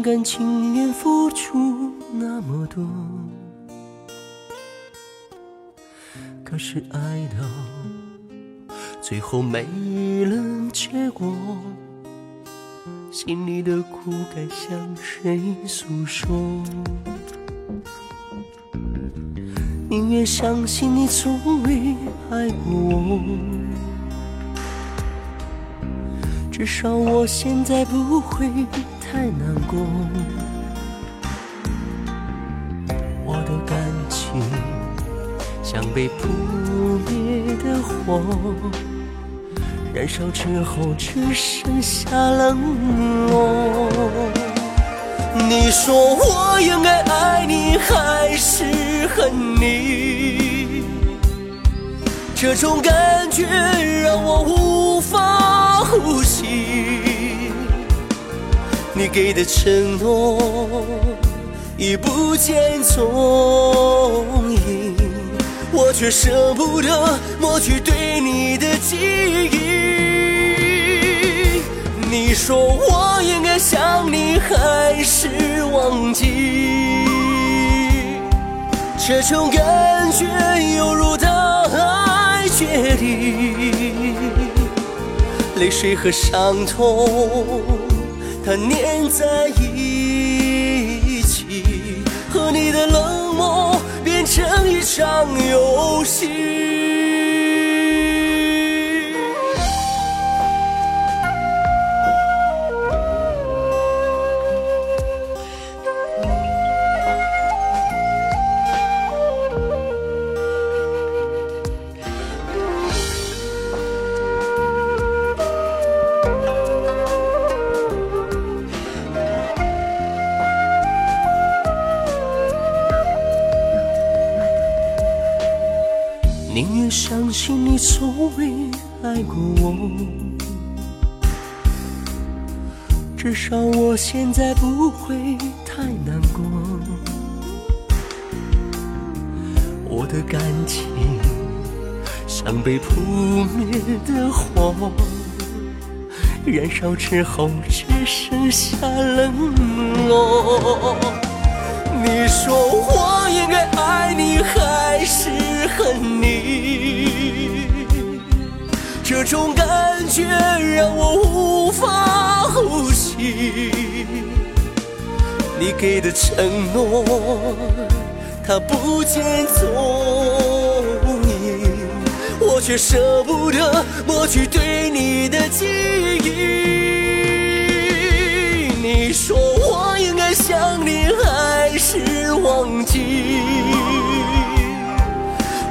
心甘情愿付出那么多，可是爱到最后没了结果，心里的苦该向谁诉说？宁愿相信你从未爱过我，至少我现在不会太难过。我的感情像被扑灭的火，燃烧之后只剩下冷漠。你说我应该爱你还是恨你？这种感觉让我无法呼吸。你给的承诺已不见踪影，我却舍不得抹去对你的记忆。你说我应该想你还是忘记？这种感觉犹如大海决堤，泪水和伤痛它粘在一起，和你的冷漠变成一场游戏。宁愿相信你从未爱过我，至少我现在不会太难过。我的感情像被扑灭的火，燃烧之后只剩下冷漠。你说我应该爱你还是这种感觉让我无法呼吸。你给的承诺它不见踪影，我却舍不得抹去对你的记忆。你说我应该想你还是忘记？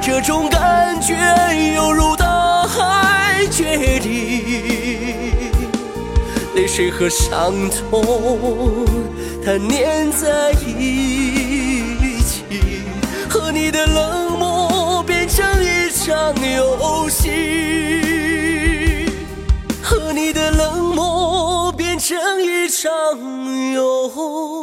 这种感觉犹如决定，泪水和伤痛它粘在一起，和你的冷漠变成一场游戏，和你的冷漠变成一场游。